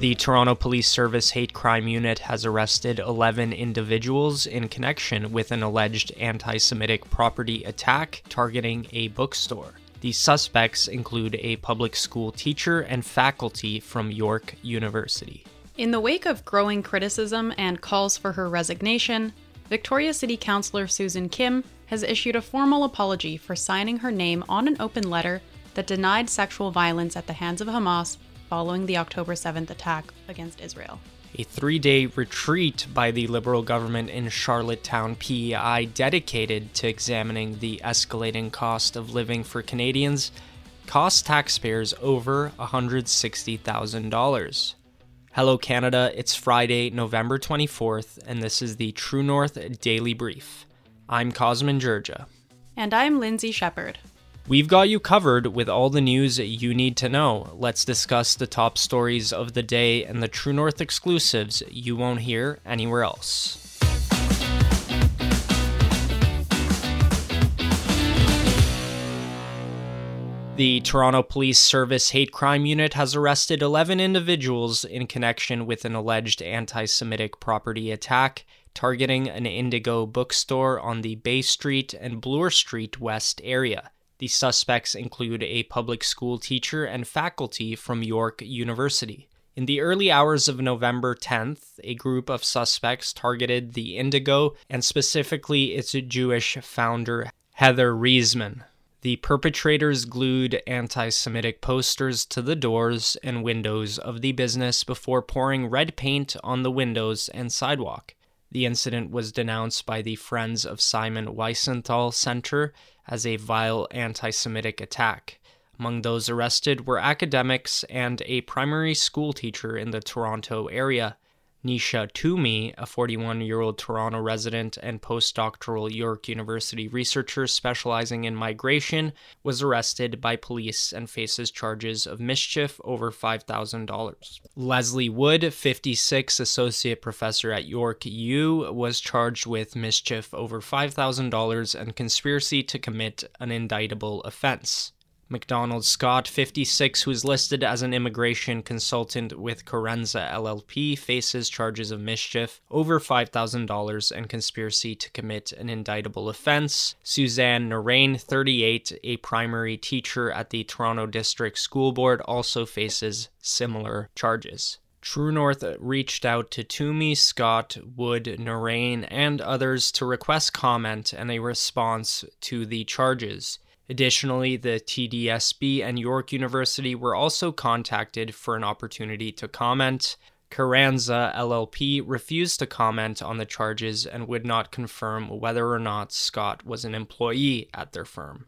The Toronto Police Service Hate Crime Unit has arrested 11 individuals in connection with an alleged anti Semitic property attack targeting a bookstore. The suspects include a public school teacher and faculty from York University. In the wake of growing criticism and calls for her resignation, Victoria City Councillor Susan Kim has issued a formal apology for signing her name on an open letter that denied sexual violence at the hands of Hamas following the October 7th attack against Israel. A three day retreat by the Liberal government in Charlottetown, PEI, dedicated to examining the escalating cost of living for Canadians, cost taxpayers over $160,000. Hello, Canada. It's Friday, November 24th, and this is the True North Daily Brief. I'm Cosmin Dzsurdzsa. And I'm Lindsay Shepherd. We've got you covered with all the news you need to know. Let's discuss the top stories of the day and the True North exclusives you won't hear anywhere else. The Toronto Police Service Hate Crime Unit has arrested 11 individuals in connection with an alleged anti Semitic property attack targeting an Indigo bookstore on the Bay Street and Bloor Street West area. The suspects include a public school teacher and faculty from York University. In the early hours of November 10th, a group of suspects targeted the Indigo and specifically its Jewish founder, Heather Reisman. The perpetrators glued anti Semitic posters to the doors and windows of the business before pouring red paint on the windows and sidewalk. The incident was denounced by the Friends of Simon Wiesenthal Center as a vile anti Semitic attack. Among those arrested were academics and a primary school teacher in the Toronto area. Nisha Toomey, a 41 year old Toronto resident and postdoctoral York University researcher specializing in migration, was arrested by police and faces charges of mischief over $5,000. Leslie Wood, 56, associate professor at York U, was charged with mischief over $5,000 and conspiracy to commit an indictable offense. McDonald Scott, 56, who is listed as an immigration consultant with Corenza LLP, faces charges of mischief, over $5,000, and conspiracy to commit an indictable offense. Suzanne Narain, 38, a primary teacher at the Toronto District School Board, also faces similar charges. True North reached out to Toomey, Scott, Wood, Narain, and others to request comment and a response to the charges. Additionally, the TDSB and York University were also contacted for an opportunity to comment. Carranza LLP refused to comment on the charges and would not confirm whether or not Scott was an employee at their firm.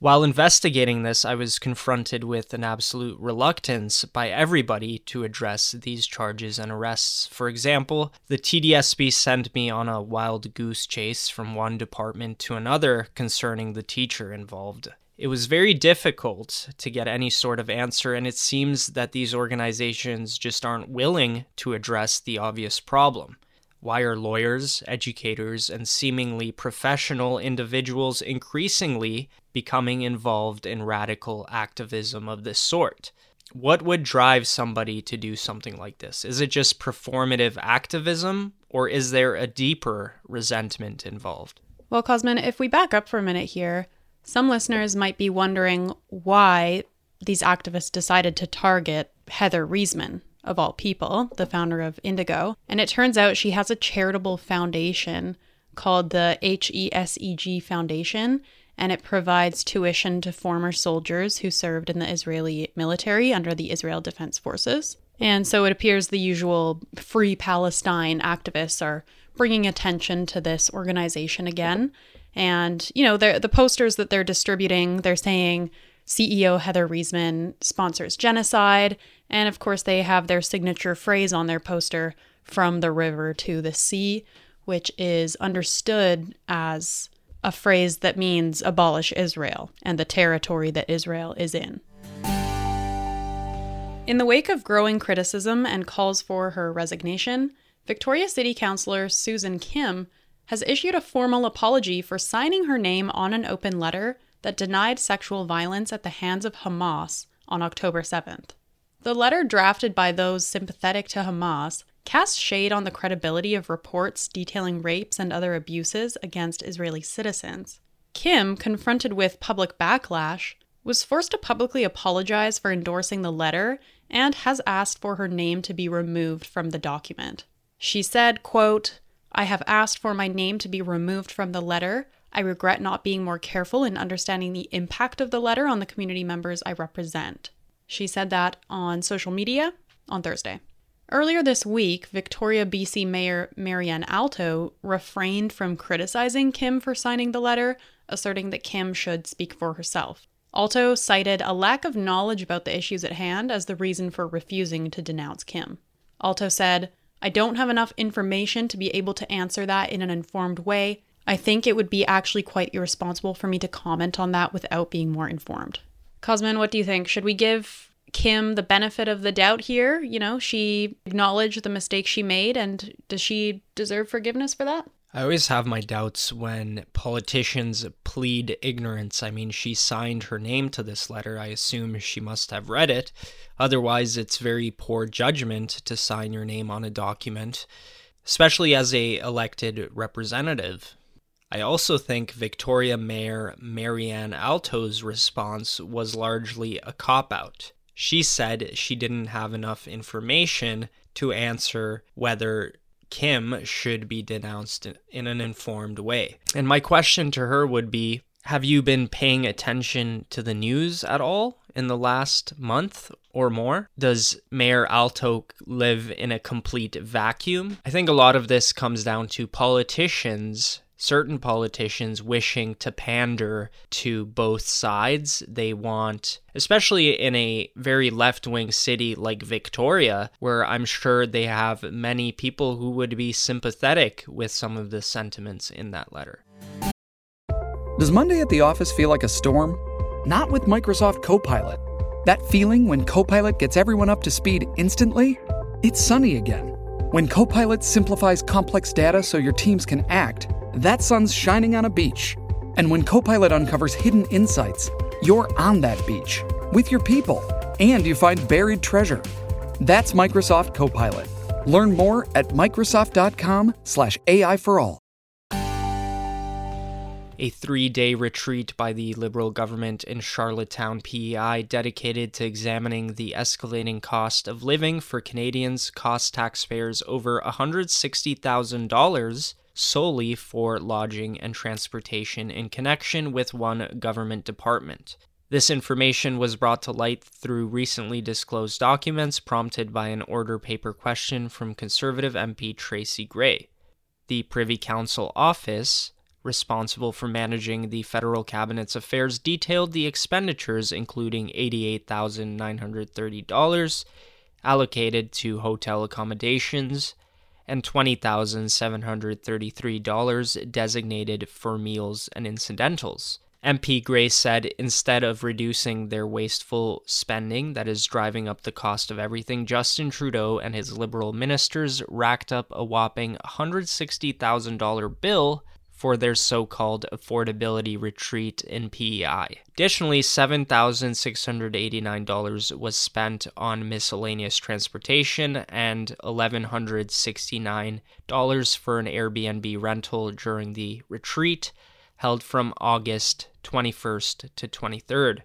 While investigating this, I was confronted with an absolute reluctance by everybody to address these charges and arrests. For example, the TDSB sent me on a wild goose chase from one department to another concerning the teacher involved. It was very difficult to get any sort of answer, and it seems that these organizations just aren't willing to address the obvious problem. Why are lawyers, educators, and seemingly professional individuals increasingly becoming involved in radical activism of this sort? What would drive somebody to do something like this? Is it just performative activism, or is there a deeper resentment involved? Well, Cosmin, if we back up for a minute here, some listeners might be wondering why these activists decided to target Heather Reisman of all people, the founder of Indigo. And it turns out she has a charitable foundation called the HESEG Foundation, and it provides tuition to former soldiers who served in the Israeli military under the Israel Defense Forces. And so it appears the usual Free Palestine activists are bringing attention to this organization again. And, you know, the posters that they're distributing, they're saying CEO Heather Reisman sponsors genocide. And of course, they have their signature phrase on their poster from the river to the sea, which is understood as a phrase that means abolish Israel and the territory that Israel is in. In the wake of growing criticism and calls for her resignation, Victoria City Councillor Susan Kim has issued a formal apology for signing her name on an open letter that denied sexual violence at the hands of Hamas on October 7th. The letter, drafted by those sympathetic to Hamas, cast shade on the credibility of reports detailing rapes and other abuses against Israeli citizens. Kim, confronted with public backlash, was forced to publicly apologize for endorsing the letter and has asked for her name to be removed from the document. She said, quote, I have asked for my name to be removed from the letter. I regret not being more careful in understanding the impact of the letter on the community members I represent. She said that on social media on Thursday. Earlier this week, Victoria, BC Mayor Marianne Alto refrained from criticizing Kim for signing the letter, asserting that Kim should speak for herself. Alto cited a lack of knowledge about the issues at hand as the reason for refusing to denounce Kim. Alto said, I don't have enough information to be able to answer that in an informed way. I think it would be actually quite irresponsible for me to comment on that without being more informed. Cosmin, what do you think? Should we give Kim the benefit of the doubt here? You know, she acknowledged the mistake she made, and does she deserve forgiveness for that? I always have my doubts when politicians plead ignorance. I mean, she signed her name to this letter. I assume she must have read it. Otherwise, it's very poor judgment to sign your name on a document, especially as a elected representative. I also think Victoria Mayor Marianne Alto's response was largely a cop out. She said she didn't have enough information to answer whether Kim should be denounced in an informed way. And my question to her would be Have you been paying attention to the news at all in the last month or more? Does Mayor Alto live in a complete vacuum? I think a lot of this comes down to politicians certain politicians wishing to pander to both sides. They want, especially in a very left wing city like Victoria, where I'm sure they have many people who would be sympathetic with some of the sentiments in that letter. Does Monday at the office feel like a storm? Not with Microsoft Copilot. That feeling when Copilot gets everyone up to speed instantly? It's sunny again. When Copilot simplifies complex data so your teams can act, that sun's shining on a beach. And when Copilot uncovers hidden insights, you're on that beach with your people and you find buried treasure. That's Microsoft Copilot. Learn more at Microsoft.com/slash AI for all. A three day retreat by the Liberal government in Charlottetown, PEI, dedicated to examining the escalating cost of living for Canadians cost taxpayers over $160,000 solely for lodging and transportation in connection with one government department. This information was brought to light through recently disclosed documents prompted by an order paper question from Conservative MP Tracy Gray. The Privy Council office, responsible for managing the federal cabinet's affairs, detailed the expenditures, including $88,930 allocated to hotel accommodations, and $20,733 designated for meals and incidentals. MP Gray said instead of reducing their wasteful spending that is driving up the cost of everything, Justin Trudeau and his Liberal ministers racked up a whopping $160,000 bill for their so called affordability retreat in PEI. Additionally, $7,689 was spent on miscellaneous transportation and $1,169 for an Airbnb rental during the retreat held from August 21st to 23rd.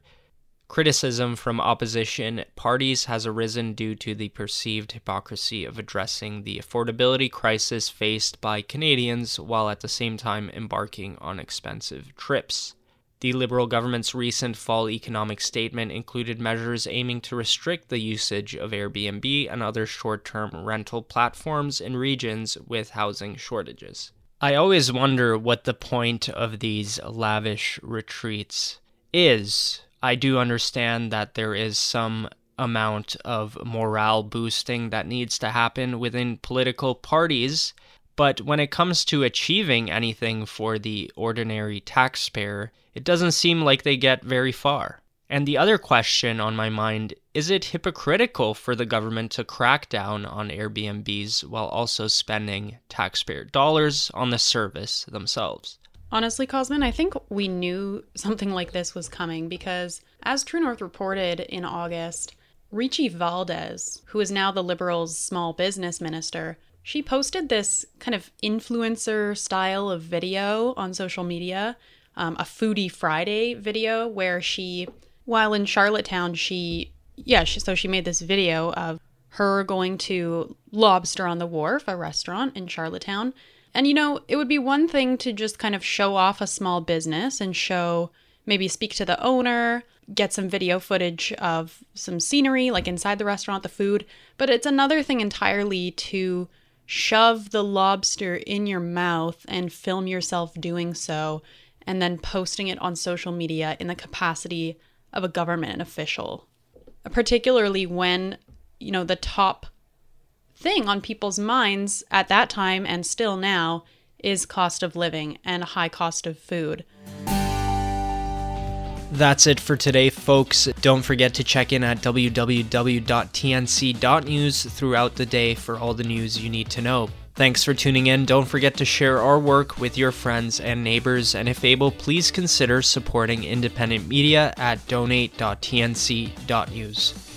Criticism from opposition parties has arisen due to the perceived hypocrisy of addressing the affordability crisis faced by Canadians while at the same time embarking on expensive trips. The Liberal government's recent fall economic statement included measures aiming to restrict the usage of Airbnb and other short term rental platforms in regions with housing shortages. I always wonder what the point of these lavish retreats is I do understand that there is some amount of morale boosting that needs to happen within political parties. But when it comes to achieving anything for the ordinary taxpayer, it doesn't seem like they get very far. And the other question on my mind is it hypocritical for the government to crack down on Airbnbs while also spending taxpayer dollars on the service themselves? Honestly, Cosmin, I think we knew something like this was coming because, as True North reported in August, Rechie Valdez, who is now the Liberals' small business minister, she posted this kind of influencer style of video on social media, um, a Foodie Friday video where she, while in Charlottetown, she, yeah, she, so she made this video of her going to Lobster on the Wharf, a restaurant in Charlottetown, and you know, it would be one thing to just kind of show off a small business and show, maybe speak to the owner, get some video footage of some scenery, like inside the restaurant, the food. But it's another thing entirely to shove the lobster in your mouth and film yourself doing so, and then posting it on social media in the capacity of a government official. Particularly when, you know, the top thing on people's minds at that time and still now is cost of living and high cost of food. That's it for today, folks. Don't forget to check in at www.tnc.news throughout the day for all the news you need to know. Thanks for tuning in. Don't forget to share our work with your friends and neighbors, and if able, please consider supporting independent media at donate.tnc.news.